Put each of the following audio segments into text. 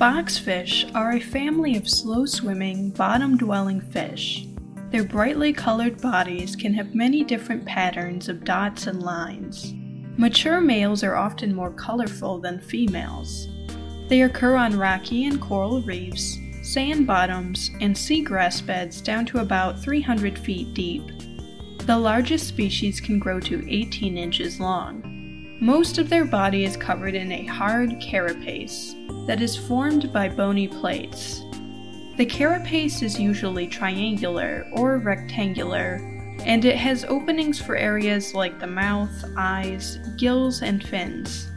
Boxfish are a family of slow swimming, bottom dwelling fish. Their brightly colored bodies can have many different patterns of dots and lines. Mature males are often more colorful than females. They occur on rocky and coral reefs, sand bottoms, and seagrass beds down to about 300 feet deep. The largest species can grow to 18 inches long. Most of their body is covered in a hard carapace that is formed by bony plates. The carapace is usually triangular or rectangular, and it has openings for areas like the mouth, eyes, gills, and fins.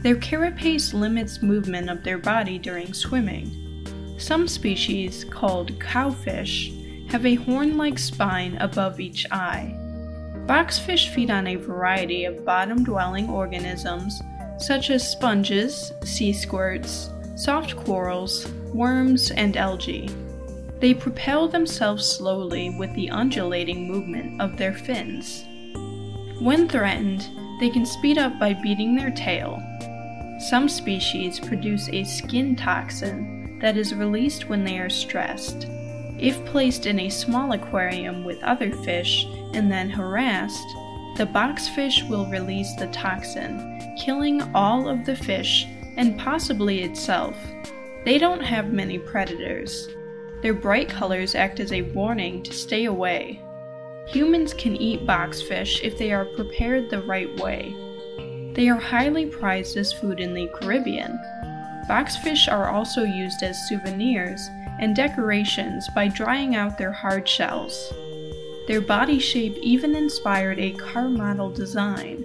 Their carapace limits movement of their body during swimming. Some species, called cowfish, have a horn like spine above each eye. Boxfish feed on a variety of bottom dwelling organisms such as sponges, sea squirts, soft corals, worms, and algae. They propel themselves slowly with the undulating movement of their fins. When threatened, they can speed up by beating their tail. Some species produce a skin toxin that is released when they are stressed. If placed in a small aquarium with other fish and then harassed, the boxfish will release the toxin, killing all of the fish and possibly itself. They don't have many predators. Their bright colors act as a warning to stay away. Humans can eat boxfish if they are prepared the right way. They are highly prized as food in the Caribbean. Boxfish are also used as souvenirs and decorations by drying out their hard shells. Their body shape even inspired a car model design.